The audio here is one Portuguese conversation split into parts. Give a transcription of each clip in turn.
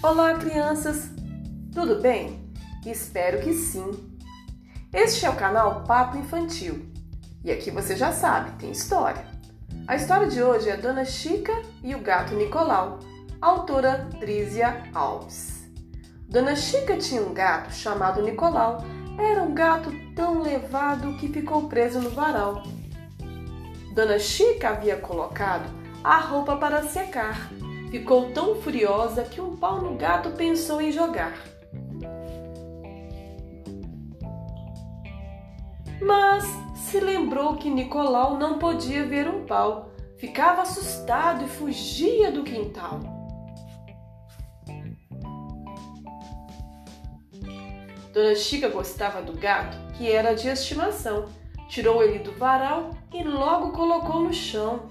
Olá, crianças! Tudo bem? Espero que sim. Este é o canal Papo Infantil e aqui você já sabe, tem história. A história de hoje é Dona Chica e o Gato Nicolau, autora Trízia Alves. Dona Chica tinha um gato chamado Nicolau. Era um gato tão levado que ficou preso no varal. Dona Chica havia colocado a roupa para secar ficou tão furiosa que um pau no gato pensou em jogar. Mas se lembrou que Nicolau não podia ver um pau, ficava assustado e fugia do quintal. Dona Chica gostava do gato, que era de estimação. Tirou ele do varal e logo colocou no chão.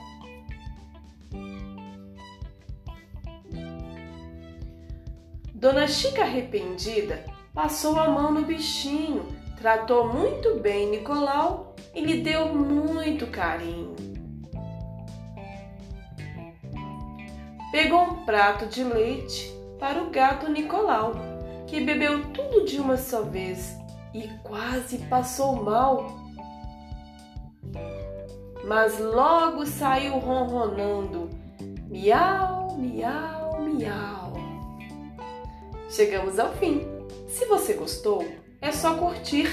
Dona Chica, arrependida, passou a mão no bichinho, tratou muito bem Nicolau e lhe deu muito carinho. Pegou um prato de leite para o gato Nicolau, que bebeu tudo de uma só vez e quase passou mal. Mas logo saiu ronronando: miau, miau, miau. Chegamos ao fim. Se você gostou, é só curtir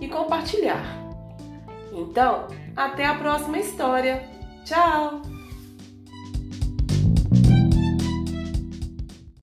e compartilhar. Então, até a próxima história. Tchau!